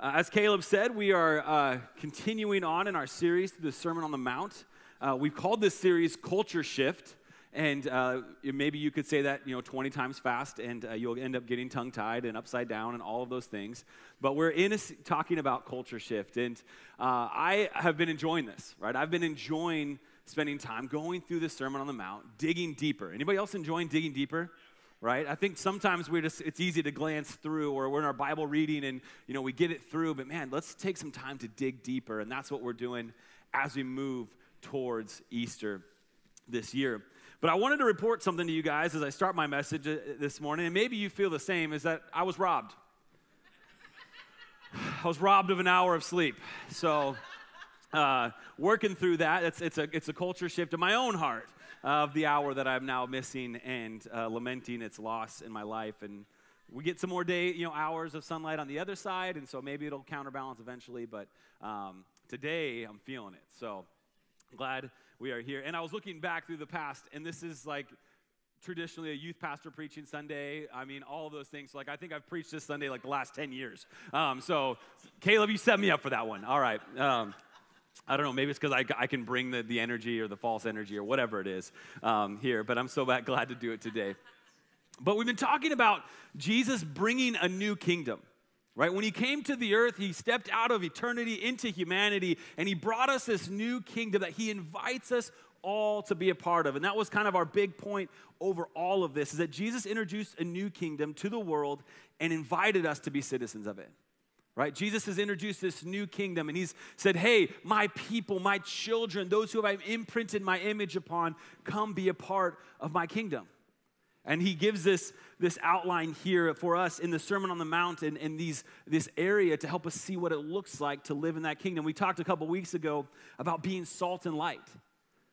Uh, as Caleb said, we are uh, continuing on in our series, the Sermon on the Mount. Uh, we've called this series Culture Shift, and uh, maybe you could say that you know 20 times fast, and uh, you'll end up getting tongue-tied and upside down and all of those things. But we're in a, talking about culture shift, and uh, I have been enjoying this. Right, I've been enjoying spending time going through the Sermon on the Mount, digging deeper. Anybody else enjoying digging deeper? Right? I think sometimes we're just it's easy to glance through or we're in our Bible reading and you know we get it through, but man, let's take some time to dig deeper and that's what we're doing as we move towards Easter this year. But I wanted to report something to you guys as I start my message uh, this morning and maybe you feel the same is that I was robbed. I was robbed of an hour of sleep. So uh, working through that, it's, it's, a, it's a culture shift in my own heart of the hour that I'm now missing and uh, lamenting its loss in my life. And we get some more day, you know, hours of sunlight on the other side, and so maybe it'll counterbalance eventually. But um, today, I'm feeling it. So glad we are here. And I was looking back through the past, and this is like traditionally a youth pastor preaching Sunday. I mean, all of those things. Like, I think I've preached this Sunday like the last 10 years. Um, so, Caleb, you set me up for that one. All right. Um, I don't know, maybe it's because I, I can bring the, the energy or the false energy or whatever it is um, here, but I'm so glad to do it today. But we've been talking about Jesus bringing a new kingdom, right? When he came to the earth, he stepped out of eternity into humanity and he brought us this new kingdom that he invites us all to be a part of. And that was kind of our big point over all of this is that Jesus introduced a new kingdom to the world and invited us to be citizens of it right? Jesus has introduced this new kingdom and he's said, Hey, my people, my children, those who I've imprinted my image upon, come be a part of my kingdom. And he gives this, this outline here for us in the Sermon on the Mount and in these, this area to help us see what it looks like to live in that kingdom. We talked a couple weeks ago about being salt and light,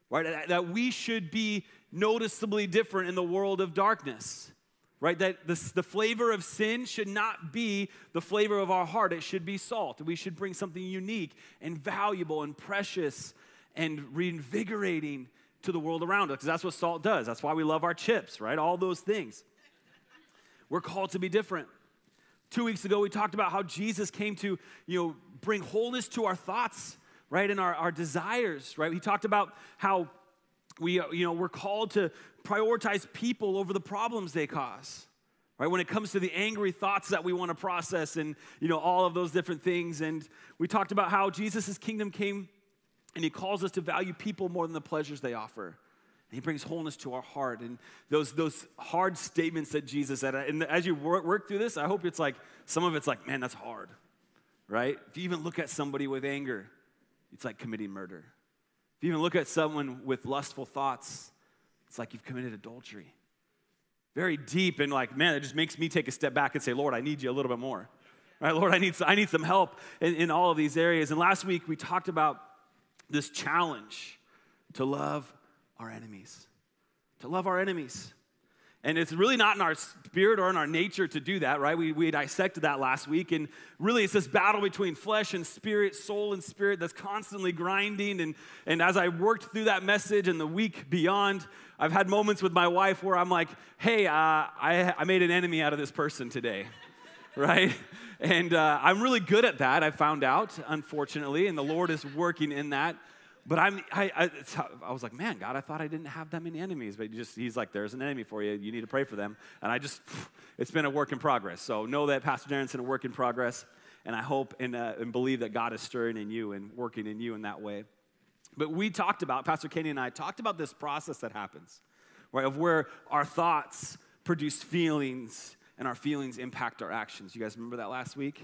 right? That we should be noticeably different in the world of darkness right? That the, the flavor of sin should not be the flavor of our heart. It should be salt. We should bring something unique and valuable and precious and reinvigorating to the world around us because that's what salt does. That's why we love our chips, right? All those things. We're called to be different. Two weeks ago, we talked about how Jesus came to, you know, bring wholeness to our thoughts, right, and our, our desires, right? He talked about how we, uh, you know, we're called to prioritize people over the problems they cause right? When it comes to the angry thoughts that we want to process and you know all of those different things. And we talked about how jesus' kingdom came and he calls us to value people more than the pleasures they offer. And he brings wholeness to our heart. And those those hard statements that jesus said and as you work, work through this i hope it's like some of it's like man that's hard right? If you even look at somebody with anger it's like committing murder if you even look at someone with lustful thoughts it's like you've committed adultery. Very deep and like, man, it just makes me take a step back and say, Lord, I need you a little bit more. Right, Lord, I need, I need some help in, in all of these areas. And last week we talked about this challenge to love our enemies. To love our enemies. And it's really not in our spirit or in our nature to do that, right? We, we dissected that last week. And really, it's this battle between flesh and spirit, soul and spirit that's constantly grinding. And, and as I worked through that message and the week beyond, I've had moments with my wife where I'm like, hey, uh, I, I made an enemy out of this person today, right? And uh, I'm really good at that, I found out, unfortunately. And the Lord is working in that. But I'm, I, I, I, was like, man, God, I thought I didn't have that many enemies. But just, he's like, there's an enemy for you. You need to pray for them. And I just, it's been a work in progress. So know that Pastor Darren's in a work in progress. And I hope and, uh, and believe that God is stirring in you and working in you in that way. But we talked about, Pastor Kenny and I talked about this process that happens, right, of where our thoughts produce feelings and our feelings impact our actions. You guys remember that last week?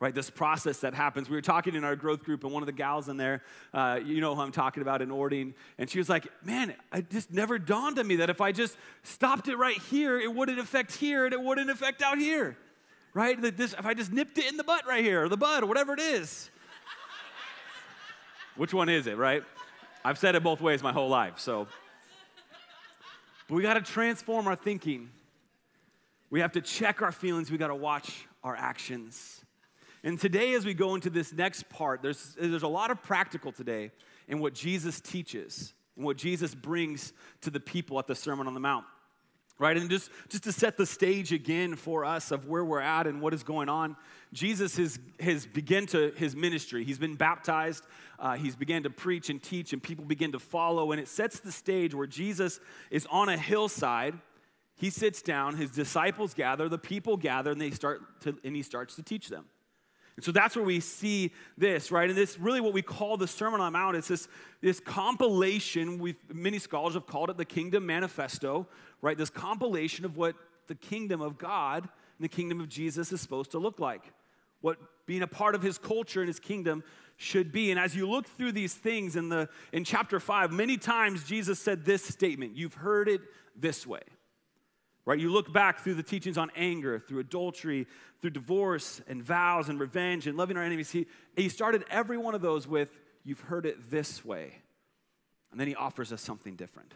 Right? This process that happens. We were talking in our growth group, and one of the gals in there, uh, you know who I'm talking about in Orting, and she was like, Man, it just never dawned on me that if I just stopped it right here, it wouldn't affect here and it wouldn't affect out here, right? That this, if I just nipped it in the butt right here, or the bud, or whatever it is. Which one is it, right? I've said it both ways my whole life, so. But we got to transform our thinking. We have to check our feelings. We got to watch our actions. And today, as we go into this next part, there's, there's a lot of practical today in what Jesus teaches and what Jesus brings to the people at the Sermon on the Mount. right? And just, just to set the stage again for us of where we're at and what is going on, Jesus has, has begun to his ministry. He's been baptized, uh, he's began to preach and teach, and people begin to follow. And it sets the stage where Jesus is on a hillside. He sits down, his disciples gather, the people gather, and they start to, and he starts to teach them. And so that's where we see this, right? And this really what we call the Sermon on the Mount. It's this, this compilation, we many scholars have called it the Kingdom Manifesto, right? This compilation of what the kingdom of God and the kingdom of Jesus is supposed to look like. What being a part of his culture and his kingdom should be. And as you look through these things in the in chapter 5, many times Jesus said this statement, you've heard it this way. Right? You look back through the teachings on anger, through adultery, through divorce and vows and revenge and loving our enemies. He, he started every one of those with, You've heard it this way. And then he offers us something different.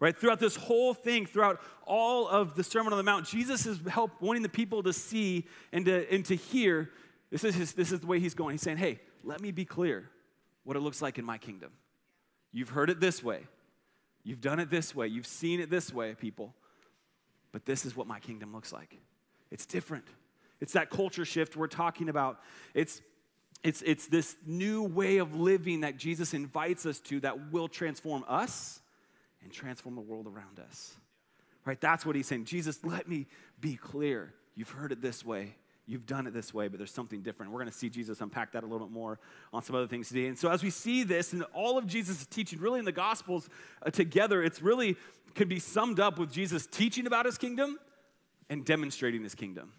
Right? Throughout this whole thing, throughout all of the Sermon on the Mount, Jesus is help wanting the people to see and to, and to hear. This is, his, this is the way he's going. He's saying, Hey, let me be clear what it looks like in my kingdom. You've heard it this way. You've done it this way. You've seen it this way, people. But this is what my kingdom looks like. It's different. It's that culture shift we're talking about. It's, it's, it's this new way of living that Jesus invites us to that will transform us and transform the world around us. Right? That's what he's saying. Jesus, let me be clear. You've heard it this way. You've done it this way, but there's something different. We're going to see Jesus unpack that a little bit more on some other things today. And so, as we see this and all of Jesus' teaching, really in the Gospels uh, together, it's really can be summed up with Jesus teaching about his kingdom and demonstrating his kingdom.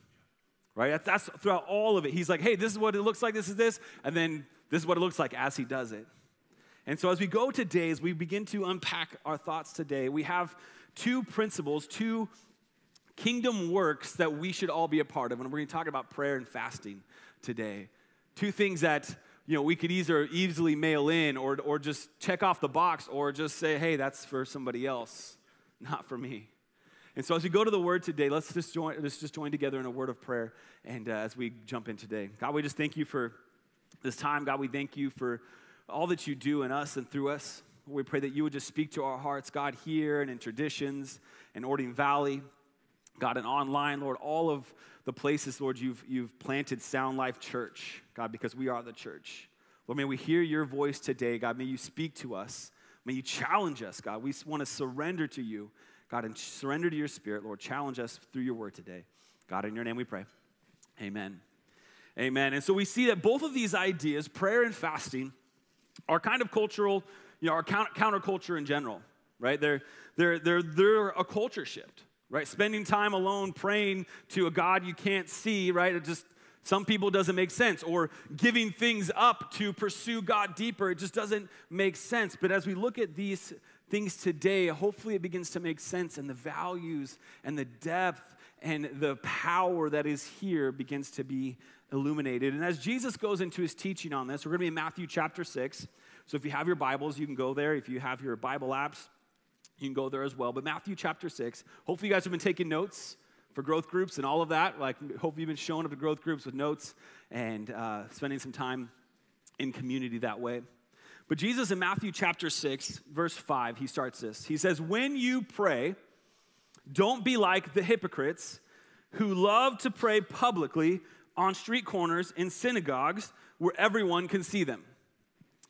Right? That's, that's throughout all of it. He's like, hey, this is what it looks like, this is this, and then this is what it looks like as he does it. And so, as we go today, as we begin to unpack our thoughts today, we have two principles, two kingdom works that we should all be a part of. And we're going to talk about prayer and fasting today. Two things that you know we could either easily mail in or, or just check off the box or just say, hey, that's for somebody else, not for me. And so as we go to the word today, let's just join, let's just join together in a word of prayer. And uh, as we jump in today, God, we just thank you for this time. God, we thank you for all that you do in us and through us. We pray that you would just speak to our hearts, God, here and in traditions and Orting Valley. God, and online, Lord, all of the places, Lord, you've, you've planted Sound Life Church, God, because we are the church. Lord, may we hear your voice today, God. May you speak to us. May you challenge us, God. We want to surrender to you, God, and surrender to your spirit, Lord. Challenge us through your word today. God, in your name we pray. Amen. Amen. And so we see that both of these ideas, prayer and fasting, are kind of cultural, you know, are counterculture in general, right? They're, they're, they're, they're a culture shift right? Spending time alone praying to a God you can't see, right? It just, some people doesn't make sense. Or giving things up to pursue God deeper, it just doesn't make sense. But as we look at these things today, hopefully it begins to make sense and the values and the depth and the power that is here begins to be illuminated. And as Jesus goes into his teaching on this, we're going to be in Matthew chapter 6. So if you have your Bibles, you can go there. If you have your Bible apps, you can go there as well. But Matthew chapter 6, hopefully you guys have been taking notes for growth groups and all of that. Like, hopefully you've been showing up to growth groups with notes and uh, spending some time in community that way. But Jesus in Matthew chapter 6, verse 5, he starts this. He says, When you pray, don't be like the hypocrites who love to pray publicly on street corners in synagogues where everyone can see them.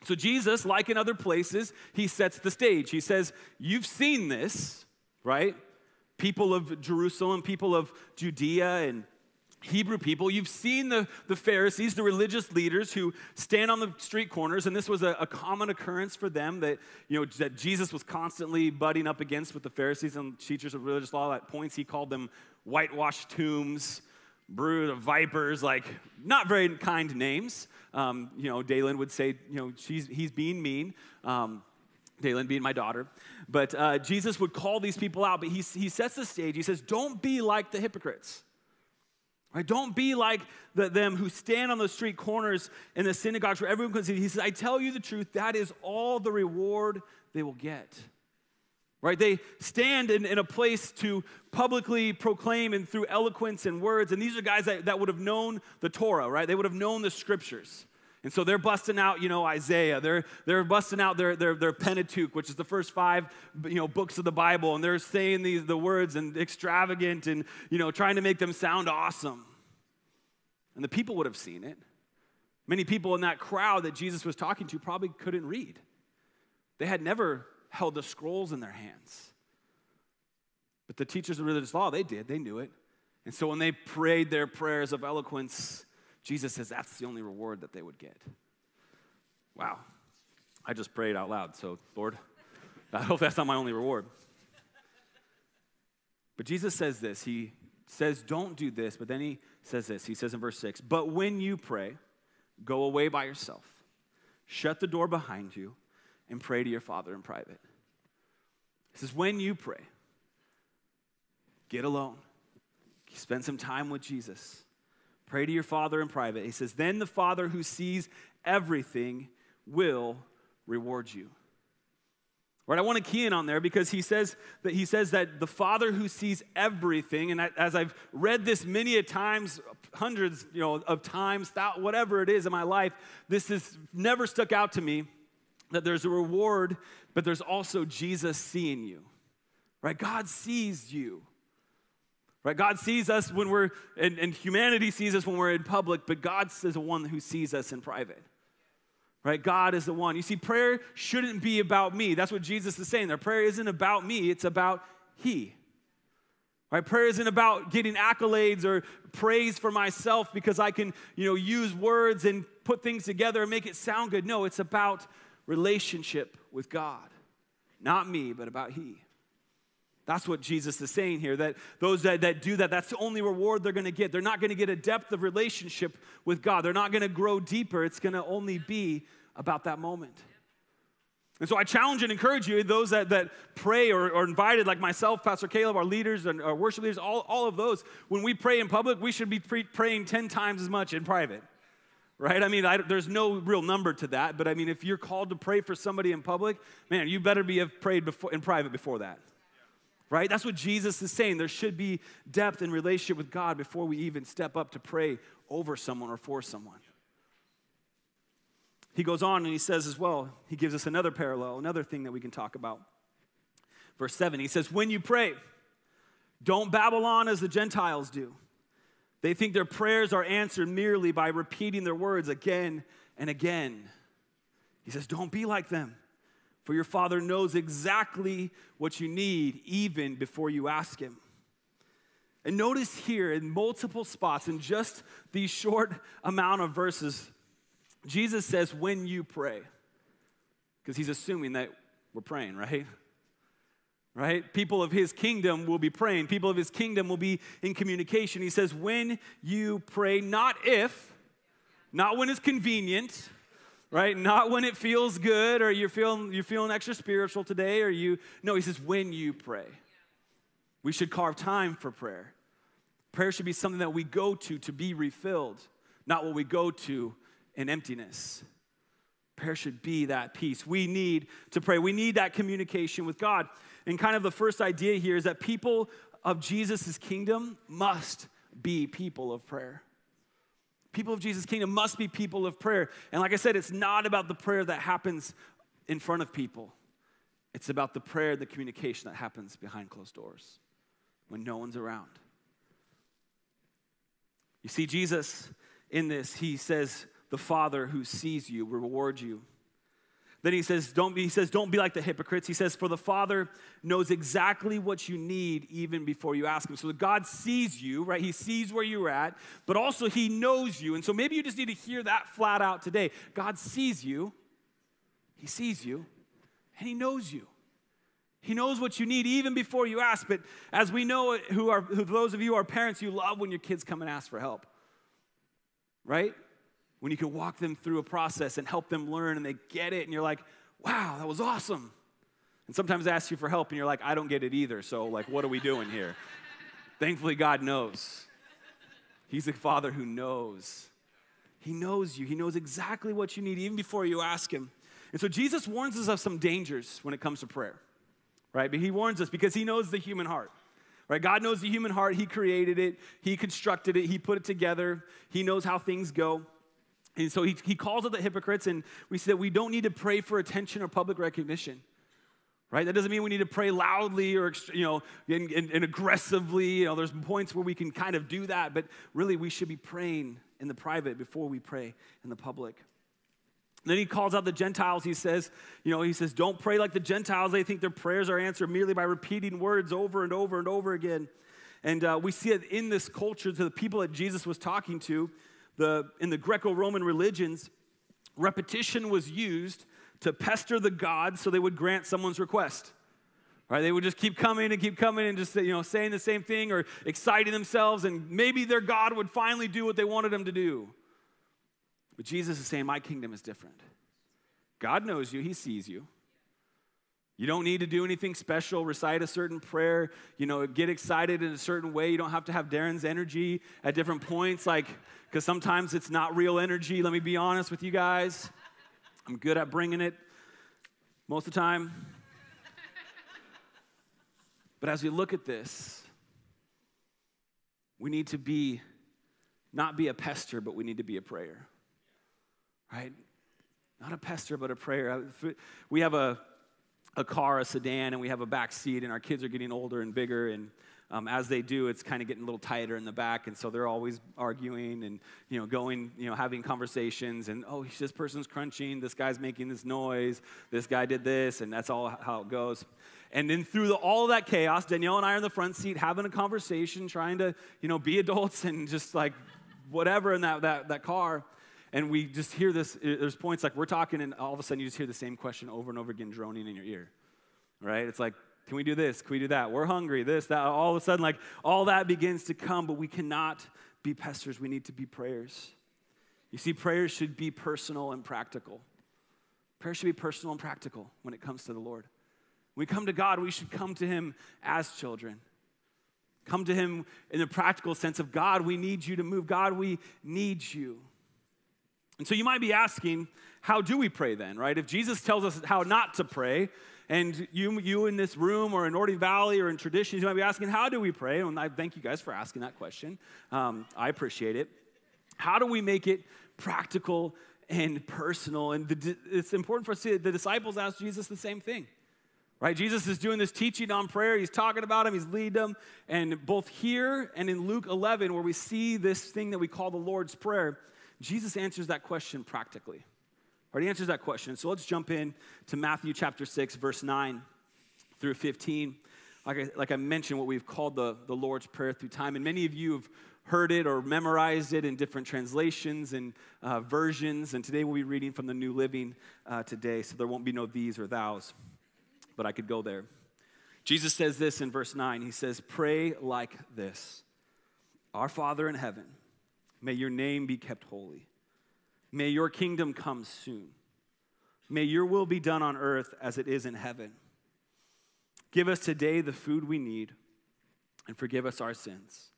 So, Jesus, like in other places, he sets the stage. He says, You've seen this, right? People of Jerusalem, people of Judea, and Hebrew people, you've seen the, the Pharisees, the religious leaders who stand on the street corners, and this was a, a, common occurrence for them that, you know, that Jesus was constantly butting up against with the Pharisees and teachers of religious law. At points, he called them whitewashed tombs, brood of vipers, like not very kind names. Um, you know, Dalen would say, you know, he's being mean. Um, Dalen being my daughter. But uh, Jesus would call these people out, but he, he sets the stage. He says, Don't be like the hypocrites. Right? Don't be like the, them who stand on the street corners in the synagogues where everyone can see. He says, I tell you the truth, that is all the reward they will get right? They stand in, in a place to publicly proclaim and through eloquence and words. And these are guys that, that would have known the Torah, right? They would have known the scriptures. And so they're busting out, you know, Isaiah. They're, they're busting out their, their, their Pentateuch, which is the first five, you know, books of the Bible. And they're saying these, the words and extravagant and, you know, trying to make them sound awesome. And the people would have seen it. Many people in that crowd that Jesus was talking to probably couldn't read. They had never held the scrolls in their hands. But the teachers of religious law, they did, they knew it. And so when they prayed their prayers of eloquence, Jesus says that's the only reward that they would get. Wow. I just prayed out loud, so Lord, I hope that's not my only reward. But Jesus says this. He says, Don't do this, but then he says this. He says in verse 6 But when you pray, go away by yourself, shut the door behind you, and pray to your Father in private. He says, When you pray, get alone, spend some time with Jesus. Pray to your Father in private. He says, Then the Father who sees everything will reward you. Right, I want to key in on there because he says that he says that the Father who sees everything, and as I've read this many a times, hundreds, you know, of times, whatever it is in my life, this has never stuck out to me that there's a reward, but there's also Jesus seeing you. Right? God sees you. Right? God sees us when we're, and, and humanity sees us when we're in public, but God is the one who sees us in private. Right? God is the one. You see, prayer shouldn't be about me. That's what Jesus is saying there. Prayer isn't about me, it's about He. Right? Prayer isn't about getting accolades or praise for myself because I can, you know, use words and put things together and make it sound good. No, it's about relationship with God. Not me, but about He. That's what Jesus is saying here that those that, that do that, that's the only reward they're going to get. They're not going to get a depth of relationship with God, they're not going to grow deeper. It's going to only be about that moment. And so I challenge and encourage you, those that, that pray or, or invited, like myself, Pastor Caleb, our leaders and our worship leaders, all, all of those, when we pray in public, we should be pre- praying 10 times as much in private. Right? I mean, I, there's no real number to that, but I mean, if you're called to pray for somebody in public, man, you better be have prayed before, in private before that right? That's what Jesus is saying. There should be depth in relationship with God before we even step up to pray over someone or for someone. He goes on and he says as well, he gives us another parallel, another thing that we can talk about. Verse 7, he says, When you pray, don't babble on as the Gentiles do. They think their prayers are answered merely by repeating their words again and again. He says, Don't be like them. For your Father knows exactly what you need even before you ask Him. And notice here in multiple spots, in just these short amount of verses, Jesus says, when you pray. Because he's assuming that we're praying, right? Right? People of his kingdom will be praying. People of his kingdom will be in communication. He says, when you pray, not if, not when it's convenient, right? Not when it feels good or you're feeling, you're feeling extra spiritual today or you, no, he says, when you pray. We should carve time for prayer. Prayer should be something that we go to to be refilled, not what we go to in emptiness. Prayer should be that peace. We need to pray. We need that communication with God. And kind of the first idea here is that people of Jesus' kingdom must be people of prayer. People of Jesus' kingdom must be people of prayer. And like I said, it's not about the prayer that happens in front of people, it's about the prayer, the communication that happens behind closed doors when no one's around. You see, Jesus in this, he says, The Father who sees you will reward you. Then he says, don't be, he says, don't be like the hypocrites. He says, for the Father knows exactly what you need even before you ask him. So God sees you, right? He sees where you're at, but also he knows you. And so maybe you just need to hear that flat out today. God sees you, he sees you, and he knows you. He knows what you need even before you ask. But as we know, who are who those of you who are parents, you love when your kids come and ask for help. Right? When you can walk them through a process and help them learn and they get it and you're like, wow, that was awesome. And sometimes I ask you for help and you're like, I don't get it either. So, like, what are we doing here? Thankfully, God knows. He's a father who knows. He knows you, He knows exactly what you need even before you ask Him. And so, Jesus warns us of some dangers when it comes to prayer, right? But He warns us because He knows the human heart. Right? God knows the human heart. He created it. He constructed it. He put it together. He knows how things go. And so he, he calls out the hypocrites, and we say that we don't need to pray for attention or public recognition. Right? That doesn't mean we need to pray loudly or you know and, and, and aggressively. You know, there's points where we can kind of do that, but really we should be praying in the private before we pray in the public. Then he calls out the Gentiles. He says, you know, he says, don't pray like the Gentiles. They think their prayers are answered merely by repeating words over and over and over again. And uh, we see it in this culture to the people that Jesus was talking to. The, in the Greco Roman religions, repetition was used to pester the gods so they would grant someone's request. Right? They would just keep coming and keep coming and just you know saying the same thing or exciting themselves, and maybe their God would finally do what they wanted him to do. But Jesus is saying, My kingdom is different. God knows you, He sees you. You don't need to do anything special, recite a certain prayer, you know, get excited in a certain way. You don't have to have Darren's energy at different points, like, because sometimes it's not real energy. Let me be honest with you guys. I'm good at bringing it most of the time. but as we look at this, we need to be, not be a pester, but we need to be a prayer right? Not a pester, but a prayer. We have a, a car, a sedan, and we have a back seat, and our kids are getting older and bigger, and um, as they do, it's kind of getting a little tighter in the back, and so they're always arguing and you know going, you know, having conversations, and oh, this person's crunching, this guy's making this noise, this guy did this, and that's all how it goes. And then through the, all that chaos, Danielle and I are in the front seat having a conversation, trying to you know be adults and just like whatever in that that, that car and we just hear this. Eh, there's points like we're talking, and all of a sudden you just hear the same question over and over again droning in your ear, right? It's like, can we do this? Can we do that? We're hungry, this, that. All of a sudden, like all that begins to come, but we cannot be pesters. We need to be prayers. You see, prayers should be personal and practical. Prayer should be personal and practical when it comes to the Lord. When we come to God, we should come to Him as children. Come to Him in the practical sense of God, we need you to move. God, we need you. And so you might be asking, how do we pray then, right? If Jesus tells us how not to pray, and you, you in this room or in Orting Valley or in traditions, you might be asking, how do we pray? And I thank you guys for asking that question. Um, I appreciate it. How do we make it practical and personal? And the, it's important for us to see the disciples asked Jesus the same thing. Right? Jesus is doing this teaching on prayer. He's talking about him, he's leading them. And both here and in Luke 11, where we see this thing that we call the Lord's Prayer, Jesus answers that question practically. Or he answers that question. So let's jump in to Matthew chapter 6, verse 9 through 15. Like I, like I mentioned, what we've called the, the Lord's Prayer through time. And many of you have heard it or memorized it in different translations and uh, versions. And today we'll be reading from the New Living uh, today. So there won't be no these or thous, but I could go there. Jesus says this in verse 9. He says, Pray like this Our Father in heaven May your name be kept holy. May your kingdom come soon. May your will be done on earth as it is in heaven. Give us today the food we need and forgive us our sins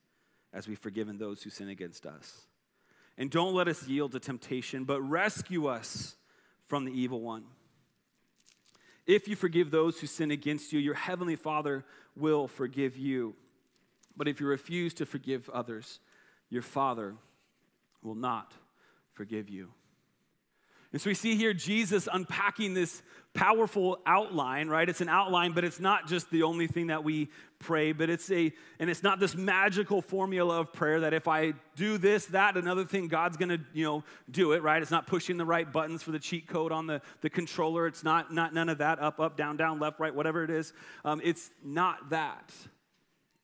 as we've forgiven those who sin against us. And don't let us yield to temptation, but rescue us from the evil one. If you forgive those who sin against you, your heavenly Father will forgive you. But if you refuse to forgive others, your Father will not forgive you. And so we see here Jesus unpacking this powerful outline, right? It's an outline, but it's not just the only thing that we pray, but it's a, and it's not this magical formula of prayer that if I do this, that, another thing, God's gonna, you know, do it, right? It's not pushing the right buttons for the cheat code on the, the controller. It's not, not none of that, up, up, down, down, left, right, whatever it is. Um, it's not that,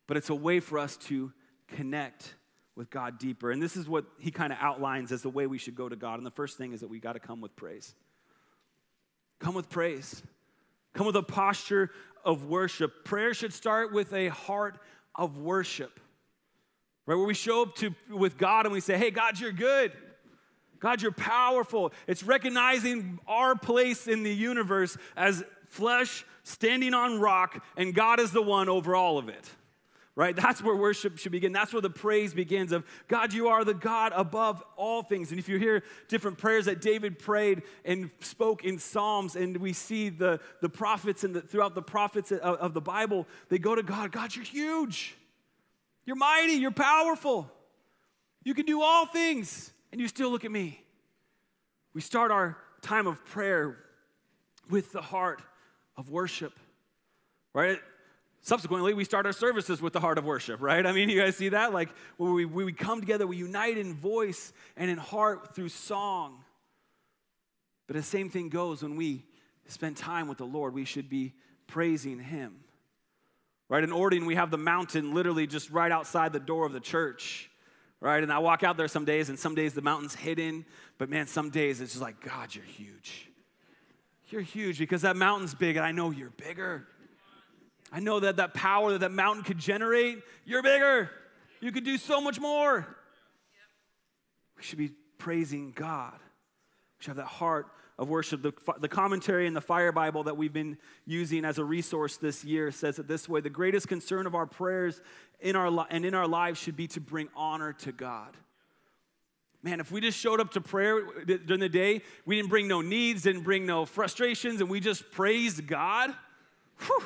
but it's a way for us to connect with God deeper. And this is what he kind of outlines as the way we should go to God. And the first thing is that we got to come with praise. Come with praise. Come with a posture of worship. Prayer should start with a heart of worship. Right? Where we show up to with God and we say, "Hey God, you're good. God, you're powerful." It's recognizing our place in the universe as flesh standing on rock and God is the one over all of it right? That's where worship should begin. That's where the praise begins of God, you are the God above all things. And if you hear different prayers that David prayed and spoke in Psalms, and we see the, the prophets and the, throughout the prophets of, of the Bible, they go to God, God, you're huge. You're mighty. You're powerful. You can do all things. And you still look at me. We start our time of prayer with the heart of worship, right? Subsequently, we start our services with the heart of worship, right? I mean, you guys see that? Like when we, when we come together, we unite in voice and in heart through song. But the same thing goes when we spend time with the Lord, we should be praising Him. Right? In Orting, we have the mountain literally just right outside the door of the church. Right? And I walk out there some days, and some days the mountain's hidden. But man, some days it's just like, God, you're huge. You're huge because that mountain's big, and I know you're bigger. I know that that power that that mountain could generate, you're bigger. You could do so much more. We should be praising God. We should have that heart of worship. The, the commentary in the Fire Bible that we've been using as a resource this year says it this way The greatest concern of our prayers in our, and in our lives should be to bring honor to God. Man, if we just showed up to prayer during the day, we didn't bring no needs, didn't bring no frustrations, and we just praised God, whew,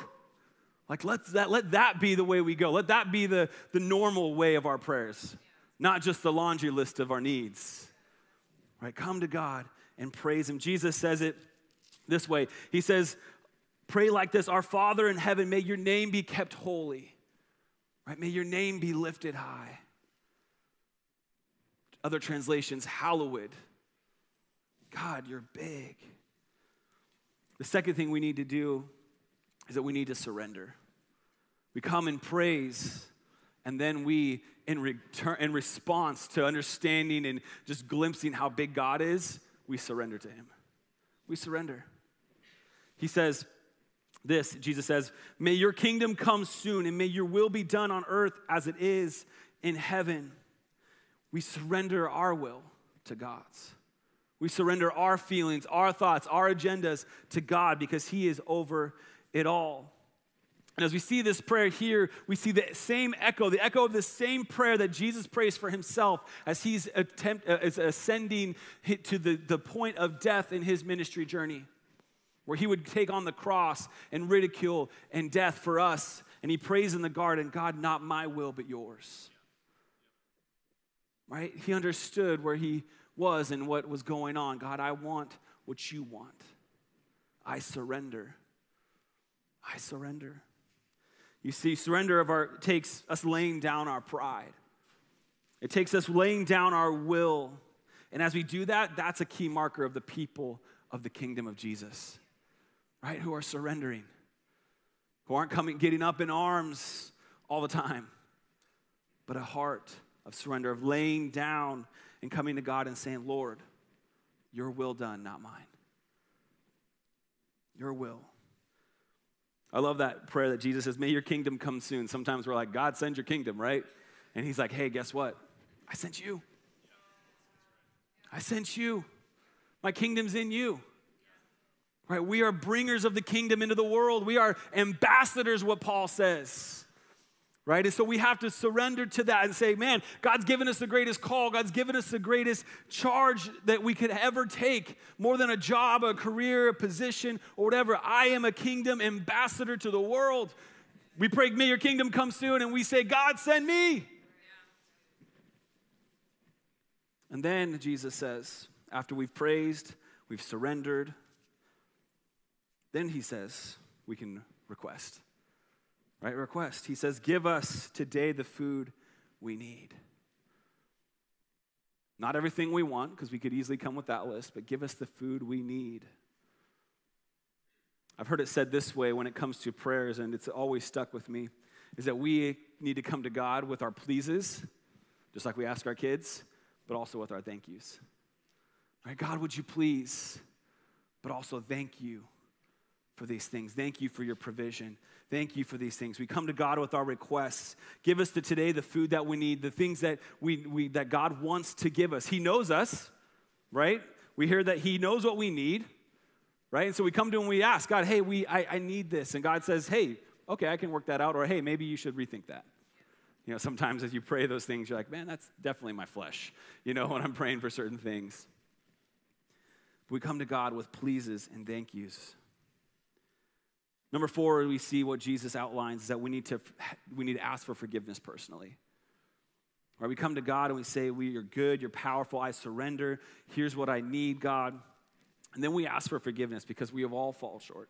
like let that, let that be the way we go. Let that be the, the normal way of our prayers, not just the laundry list of our needs. Right? Come to God and praise Him. Jesus says it this way He says, Pray like this Our Father in heaven, may your name be kept holy. Right? May your name be lifted high. Other translations, hallowed. God, you're big. The second thing we need to do is that we need to surrender. We come in praise, and then we, in, return, in response to understanding and just glimpsing how big God is, we surrender to Him. We surrender. He says, this, Jesus says, May your kingdom come soon, and may your will be done on earth as it is in heaven. We surrender our will to God's. We surrender our feelings, our thoughts, our agendas to God because He is over it all. And as we see this prayer here, we see the same echo, the echo of the same prayer that Jesus prays for himself as he's attempt, uh, ascending to the, the point of death in his ministry journey, where he would take on the cross and ridicule and death for us. And he prays in the garden, God, not my will, but yours. Right? He understood where he was and what was going on. God, I want what you want. I surrender. I surrender. You see, surrender of our takes us laying down our pride. It takes us laying down our will. And as we do that, that's a key marker of the people of the kingdom of Jesus, right? Who are surrendering, who aren't coming, getting up in arms all the time, but a heart of surrender, of laying down and coming to God and saying, Lord, your will done, not mine. Your will. I love that prayer that Jesus says, May your kingdom come soon. Sometimes we're like, God, send your kingdom, right? And he's like, Hey, guess what? I sent you. I sent you. My kingdom's in you. Right? We are bringers of the kingdom into the world. We are ambassadors, what Paul says right? And so we have to surrender to that and say, man, God's given us the greatest call. God's given us the greatest charge that we could ever take, more than a job, a career, a position, or whatever. I am a kingdom ambassador to the world. We pray, may your kingdom come soon, and we say, God, send me. And then Jesus says, after we've praised, we've surrendered, then he says, we can request right? Request. He says, Give us today the food we need. Not everything we want, because we could easily come with that list, but give us the food we need. I've heard it said this way when it comes to prayers, and it's always stuck with me, is that we need to come to God with our pleases, just like we ask our kids, but also with our thank yous. Right? God, would you please, but also thank you for these things. Thank you for your provision. Thank you for these things. We come to God with our requests. Give us the, today the food that we need, the things that, we, we, that God wants to give us. He knows us, right? We hear that He knows what we need, right? And so we come to Him we ask, God, hey, we, I, I need this. And God says, hey, okay, I can work that out. Or hey, maybe you should rethink that. You know, sometimes as you pray those things, you're like, man, that's definitely my flesh, you know, when I'm praying for certain things. we come to God with pleases and thank yous. Number four, we see what Jesus outlines is that we need to, we need to ask for forgiveness personally. Right? We come to God and we say, we, You're good, you're powerful, I surrender. Here's what I need, God. And then we ask for forgiveness because we have all fall short.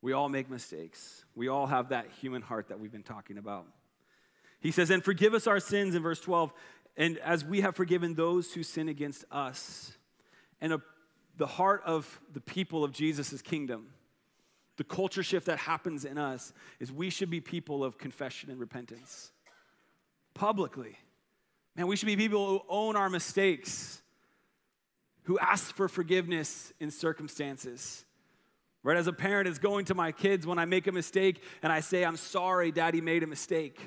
We all make mistakes. We all have that human heart that we've been talking about. He says, And forgive us our sins in verse 12, and as we have forgiven those who sin against us. And a, the heart of the people of Jesus' kingdom, the culture shift that happens in us, is we should be people of confession and repentance publicly. Man, we should be people who own our mistakes, who ask for forgiveness in circumstances. Right? As a parent, it's going to my kids when I make a mistake and I say, I'm sorry, daddy made a mistake.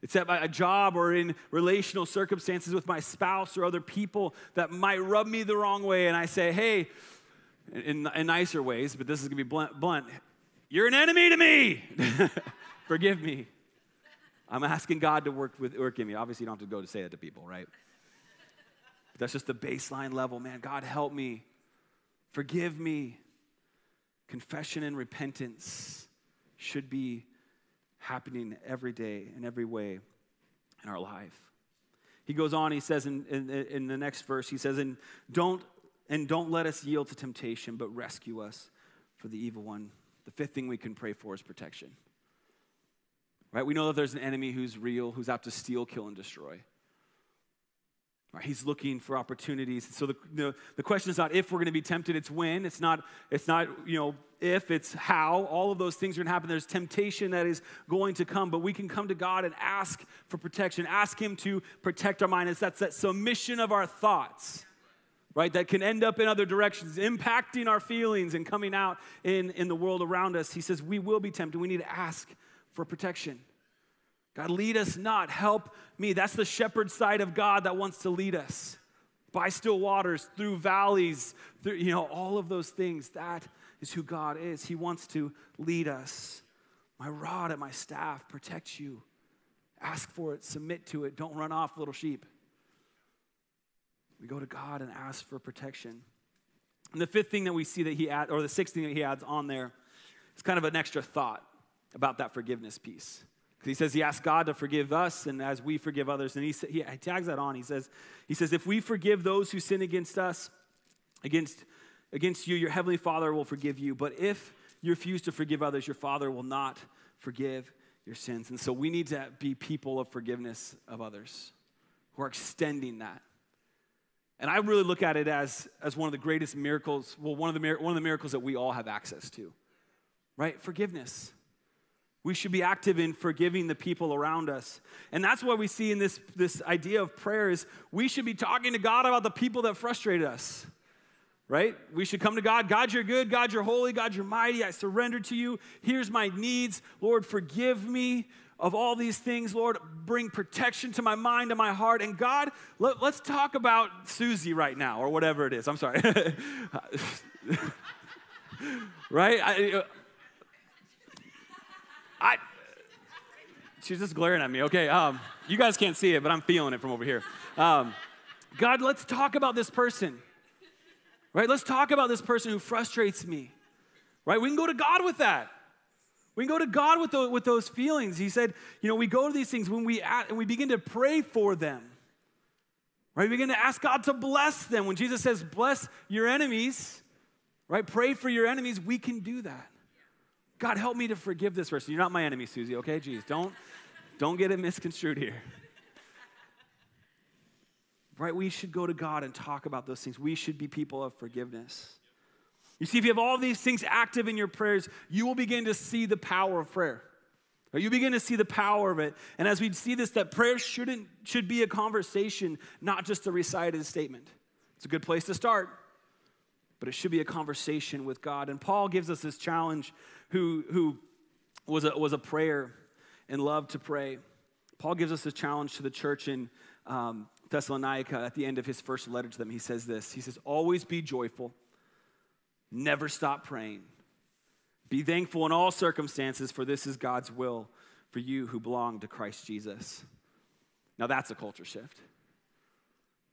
It's at my job or in relational circumstances with my spouse or other people that might rub me the wrong way, and I say, hey, in, in nicer ways, but this is gonna be blunt, blunt you're an enemy to me. Forgive me. I'm asking God to work with work in me. Obviously, you don't have to go to say that to people, right? But that's just the baseline level, man. God, help me. Forgive me. Confession and repentance should be happening every day in every way in our life. He goes on, he says in, in, in the next verse, he says, and don't, and don't let us yield to temptation, but rescue us for the evil one. The fifth thing we can pray for is protection. Right? We know that there's an enemy who's real, who's out to steal, kill, and destroy. Right, he's looking for opportunities. So the, the, the question is not if we're going to be tempted, it's when. It's not, it's not, you know, if, it's how. All of those things are going to happen. There's temptation that is going to come, but we can come to God and ask for protection, ask Him to protect our mind. It's that's that submission of our thoughts, right, that can end up in other directions, impacting our feelings and coming out in, in the world around us. He says we will be tempted. We need to ask for protection. God, lead us not, help me. That's the shepherd side of God that wants to lead us by still waters, through valleys, through, you know, all of those things. That is who God is. He wants to lead us. My rod and my staff protect you. Ask for it, submit to it. Don't run off, little sheep. We go to God and ask for protection. And the fifth thing that we see that he adds, or the sixth thing that he adds on there, is kind of an extra thought about that forgiveness piece. Because he says he asks God to forgive us and as we forgive others. And he, he tags that on. He says, he says, if we forgive those who sin against us, against, against you, your heavenly Father will forgive you. But if you refuse to forgive others, your Father will not forgive your sins. And so we need to be people of forgiveness of others who are extending that. And I really look at it as, as one of the greatest miracles, well, one of, the, one of the miracles that we all have access to, right? Forgiveness. We should be active in forgiving the people around us. And that's what we see in this, this idea of prayer is we should be talking to God about the people that frustrated us. Right? We should come to God. God, you're good. God, you're holy. God, you're mighty. I surrender to you. Here's my needs. Lord, forgive me of all these things. Lord, bring protection to my mind and my heart. And God, let, us talk about Susie right now, or whatever it is. I'm sorry. right? I, I, she's just glaring at me. Okay, um, you guys can't see it, but I'm feeling it from over here. Um, God, let's talk about this person. Right? Let's talk about this person who frustrates me. Right? We can go to God with that. We can go to God with, with those feelings. He said, you know, we go to these things when we and we begin to pray for them. Right? We begin to ask God to bless them. When Jesus says, bless your enemies, right? Pray for your enemies, we can do that. God, help me to forgive this person. You're not my enemy, Susie, okay? Jeez, don't, don't get it misconstrued here. Right? We should go to God and talk about those things. We should be people of forgiveness. You see, if you have all these things active in your prayers, you will begin to see the power of prayer. You begin to see the power of it. And as we see this, that prayer shouldn't should be a conversation, not just a recited statement. It's a good place to start, but it should be a conversation with God. And Paul gives us this challenge who, who was, a, was a prayer and loved to pray. Paul gives us a challenge to the church in um, Thessalonica at the end of his first letter to them. He says this He says, Always be joyful, never stop praying. Be thankful in all circumstances, for this is God's will for you who belong to Christ Jesus. Now that's a culture shift.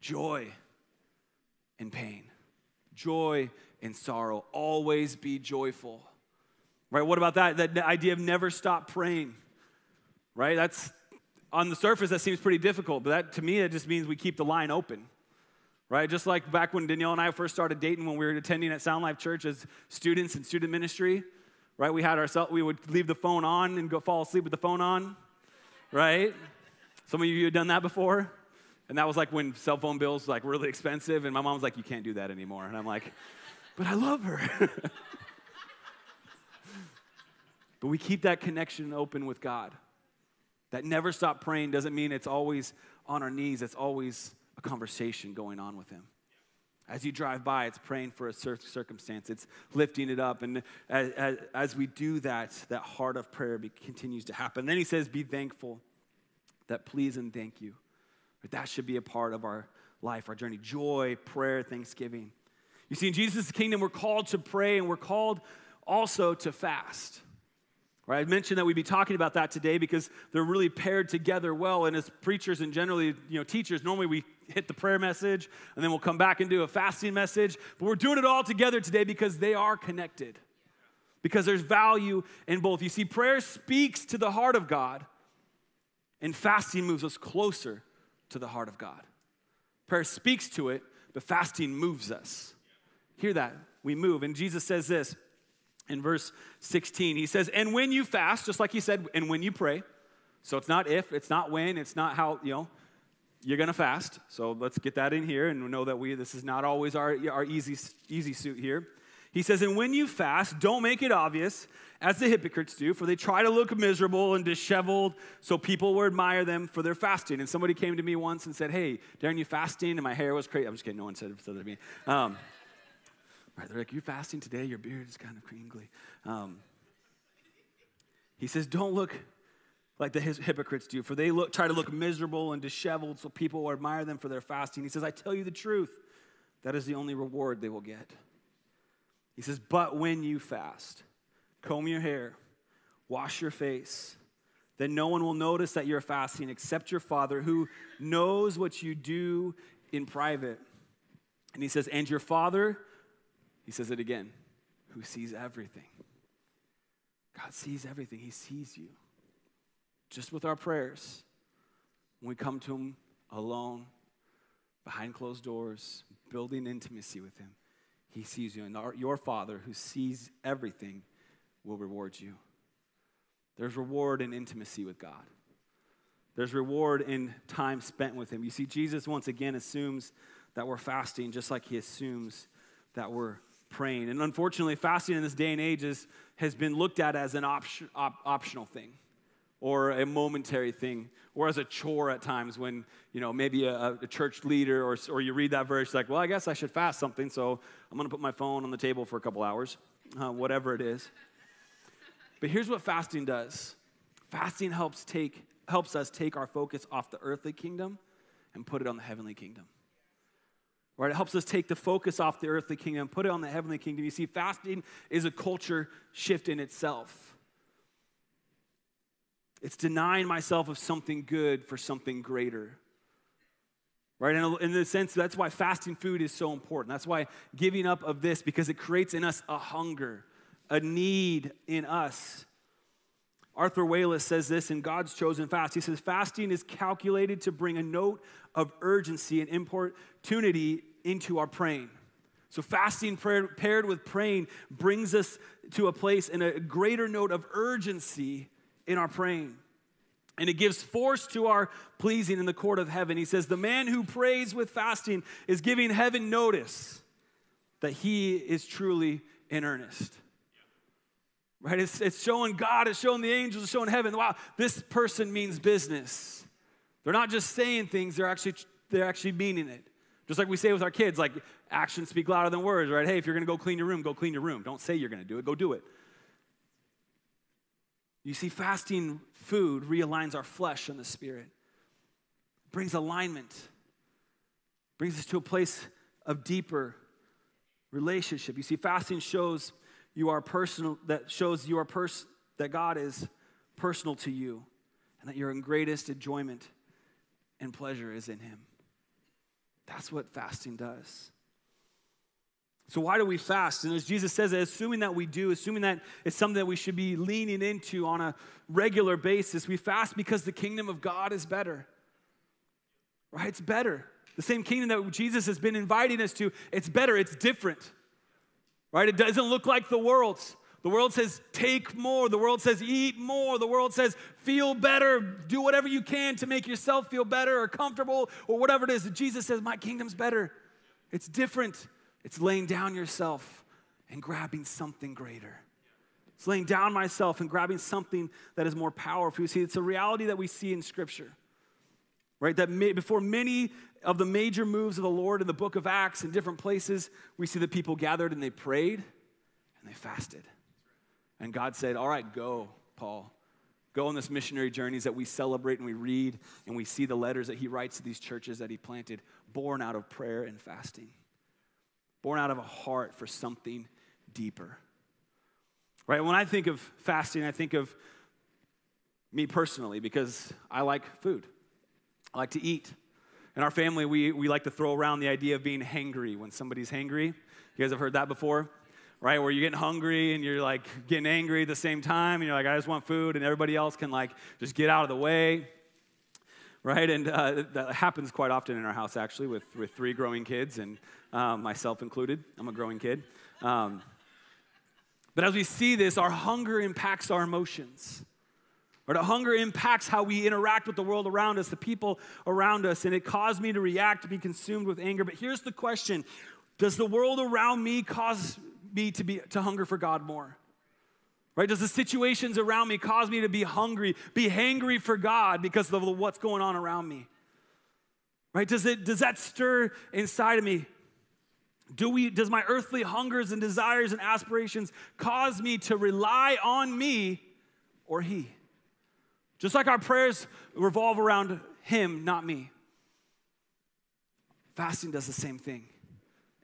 Joy and pain, joy and sorrow. Always be joyful. Right? What about that? That idea of never stop praying. Right? That's on the surface, that seems pretty difficult, but that to me, it just means we keep the line open. Right? Just like back when Danielle and I first started dating when we were attending at Sound Life Church as students in student ministry, right? We had ourselves, we would leave the phone on and go fall asleep with the phone on, right? Some of you have done that before. And that was like when cell phone bills like really expensive, and my mom was like, "You can't do that anymore." And I'm like, "But I love her." but we keep that connection open with God. That never stop praying doesn't mean it's always on our knees. It's always conversation going on with Him. As you drive by, it's praying for a circumstance, it's lifting it up. And as, as, as we do that, that heart of prayer be, continues to happen. Then He says, Be thankful, that please and thank you. But that should be a part of our life, our journey joy, prayer, thanksgiving. You see, in Jesus' kingdom, we're called to pray and we're called also to fast. Right? I mentioned that we'd be talking about that today because they're really paired together well. And as preachers and generally, you know, teachers, normally we hit the prayer message and then we'll come back and do a fasting message. But we're doing it all together today because they are connected. Because there's value in both. You see, prayer speaks to the heart of God, and fasting moves us closer to the heart of God. Prayer speaks to it, but fasting moves us. Hear that? We move. And Jesus says this in verse 16. He says, And when you fast, just like he said, and when you pray, so it's not if, it's not when, it's not how, you know, you're gonna fast. So let's get that in here and know that we this is not always our, our easy, easy suit here. He says, And when you fast, don't make it obvious, as the hypocrites do, for they try to look miserable and disheveled, so people will admire them for their fasting. And somebody came to me once and said, Hey, Darren, you fasting? And my hair was crazy. I'm just kidding, no one said it to me. Um, right, they're like, You're fasting today? Your beard is kind of crinkly. Um, he says, Don't look like the hypocrites do, for they look, try to look miserable and disheveled, so people will admire them for their fasting. He says, I tell you the truth, that is the only reward they will get. He says, But when you fast, comb your hair, wash your face, then no one will notice that you're fasting except your Father who knows what you do in private. And he says, And your Father, he says it again, who sees everything. God sees everything, He sees you. Just with our prayers, when we come to Him alone, behind closed doors, building intimacy with Him, he sees you. And our, your Father, who sees everything, will reward you. There's reward in intimacy with God. There's reward in time spent with Him. You see, Jesus once again assumes that we're fasting just like He assumes that we're praying. And unfortunately, fasting in this day and age is, has been looked at as an op- op- optional thing or a momentary thing or as a chore at times when you know maybe a, a, church leader or, or you read that verse like well i guess i should fast something so i'm going to put my phone on the table for a couple hours uh, whatever it is. But here's what fasting does. Fasting helps take helps us take our focus off the earthly kingdom and put it on the heavenly kingdom right it helps us take the focus off the earthly kingdom put it on the heavenly kingdom you see fasting is a culture shift in itself it's denying myself of something good for something greater. Right? And in the sense, that's why fasting food is so important. That's why giving up of this, because it creates in us a hunger, a need in us. Arthur Wallis says this in God's Chosen Fast. He says, Fasting is calculated to bring a note of urgency and importunity into our praying. So, fasting paired with praying brings us to a place in a greater note of urgency in our praying. And it gives force to our pleasing in the court of heaven. He says, The man who prays with fasting is giving heaven notice that he is truly in earnest. Right? It's, it's showing God, it's showing the angels, it's showing heaven, wow, this person means business. They're not just saying things, they're actually, they're actually meaning it. Just like we say with our kids, like actions speak louder than words, right? Hey, if you're gonna go clean your room, go clean your room. Don't say you're gonna do it, go do it. You see, fasting food realigns our flesh and the spirit, brings alignment, brings us to a place of deeper relationship. You see, fasting shows you are personal, that shows you are pers- that God is personal to you and that your greatest enjoyment and pleasure is in Him. That's what fasting does. So, why do we fast? And as Jesus says, assuming that we do, assuming that it's something that we should be leaning into on a regular basis, we fast because the kingdom of God is better. Right? It's better. The same kingdom that Jesus has been inviting us to, it's better, it's different. Right? It doesn't look like the world's. The world says, take more. The world says, eat more. The world says, feel better. Do whatever you can to make yourself feel better or comfortable or whatever it is. Jesus says, my kingdom's better. It's different. It's laying down yourself and grabbing something greater. It's laying down myself and grabbing something that is more powerful. You see, it's a reality that we see in Scripture, right? That may, before many of the major moves of the Lord in the book of Acts in different places, we see the people gathered and they prayed and they fasted. And God said, All right, go, Paul. Go on this missionary journeys that we celebrate and we read and we see the letters that he writes to these churches that he planted, born out of prayer and fasting, born out of a heart for something deeper. Right? When I think of fasting, I think of me personally because I like food, I like to eat. In our family, we, we like to throw around the idea of being hangry when somebody's hangry. You guys have heard that before? right? Where you're getting hungry and you're like getting angry at the same time, and you're like, I just want food, and everybody else can like just get out of the way, right? And uh, that happens quite often in our house, actually, with, with three growing kids, and um, myself included. I'm a growing kid. Um, but as we see this, our hunger impacts our emotions. Or the hunger impacts how we interact with the world around us, the people around us, and it caused me to react, to be consumed with anger. But here's the question Does the world around me cause me to, be, to hunger for God more? Right? Does the situations around me cause me to be hungry, be hangry for God because of what's going on around me? Right? Does, it, does that stir inside of me? Do we, does my earthly hungers and desires and aspirations cause me to rely on me or He? Just like our prayers revolve around Him, not me. Fasting does the same thing.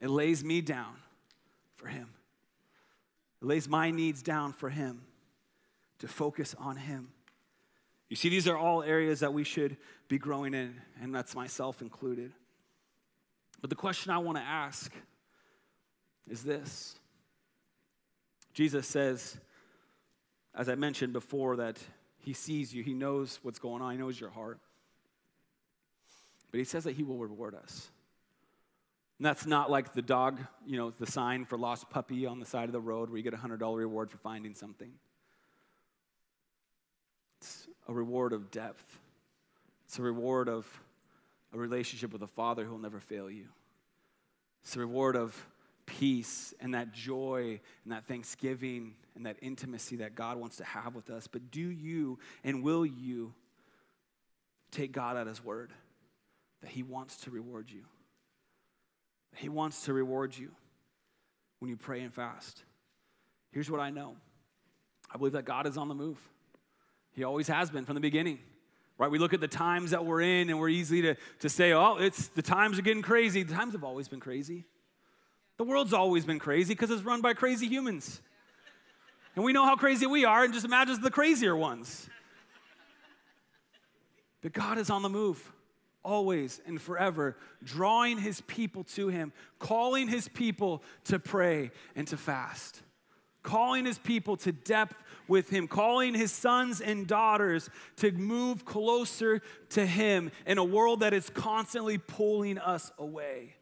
It lays me down for Him. It lays my needs down for Him to focus on Him. You see, these are all areas that we should be growing in, and that's myself included. But the question I want to ask is this Jesus says, as I mentioned before, that He sees you, He knows what's going on, He knows your heart. But He says that He will reward us. And that's not like the dog, you know, the sign for lost puppy on the side of the road where you get a $100 reward for finding something. It's a reward of depth, it's a reward of a relationship with a father who will never fail you. It's a reward of peace and that joy and that thanksgiving and that intimacy that God wants to have with us. But do you and will you take God at His word that He wants to reward you? He wants to reward you when you pray and fast. Here's what I know I believe that God is on the move. He always has been from the beginning. Right? We look at the times that we're in and we're easy to, to say, oh, it's the times are getting crazy. The times have always been crazy. The world's always been crazy because it's run by crazy humans. And we know how crazy we are, and just imagine the crazier ones. But God is on the move always and forever, drawing his people to him, calling his people to pray and to fast, calling his people to depth with him, calling his sons and daughters to move closer to him in a world that is constantly pulling us away.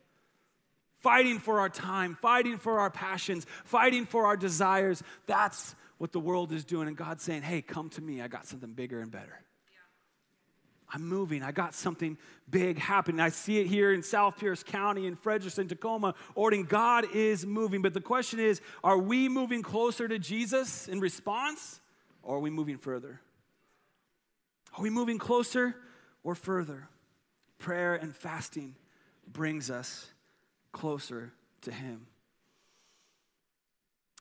Fighting for our time, fighting for our passions, fighting for our desires. That's what the world is doing. And God's saying, hey, come to me. I got something bigger and better. I'm moving. I got something big happening. I see it here in South Pierce County, in Frederickson, Tacoma, Orting. God is moving. But the question is are we moving closer to Jesus in response, or are we moving further? Are we moving closer or further? Prayer and fasting brings us closer to Him.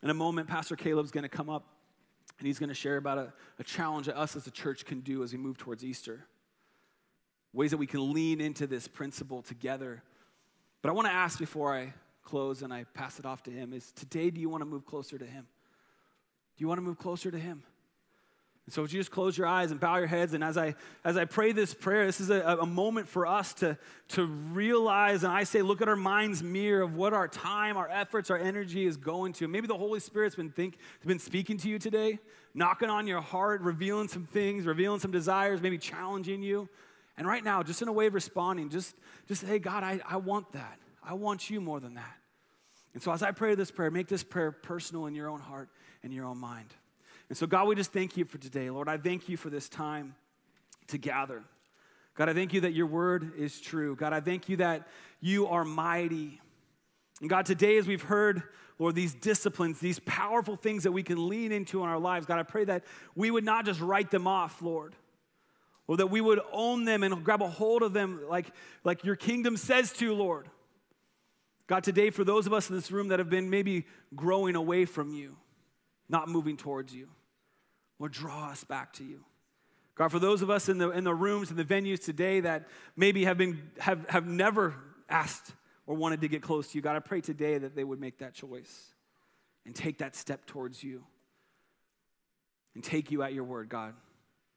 In a moment, Pastor Caleb's going to come up and he's going to share about a, a challenge that us as a church can do as we move towards Easter ways that we can lean into this principle together. But I want to ask before I close and I pass it off to him is today, do you want to move closer to him? Do you want to move closer to him? So would you just close your eyes and bow your heads? And as I as I pray this prayer, this is a, a moment for us to, to realize, and I say, look at our mind's mirror of what our time, our efforts, our energy is going to. Maybe the Holy Spirit's been think been speaking to you today, knocking on your heart, revealing some things, revealing some desires, maybe challenging you. And right now, just in a way of responding, just, just say, God, I, I want that. I want you more than that. And so as I pray this prayer, make this prayer personal in your own heart and your own mind. And so, God, we just thank you for today. Lord, I thank you for this time to gather. God, I thank you that your word is true. God, I thank you that you are mighty. And God, today, as we've heard, Lord, these disciplines, these powerful things that we can lean into in our lives, God, I pray that we would not just write them off, Lord, or that we would own them and grab a hold of them like, like your kingdom says to, Lord. God, today, for those of us in this room that have been maybe growing away from you, not moving towards you, Lord, draw us back to you. God, for those of us in the, in the rooms and the venues today that maybe have, been, have, have never asked or wanted to get close to you, God, I pray today that they would make that choice and take that step towards you and take you at your word, God,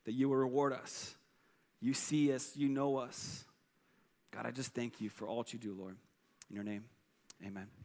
that you will reward us. You see us, you know us. God, I just thank you for all that you do, Lord. In your name, amen.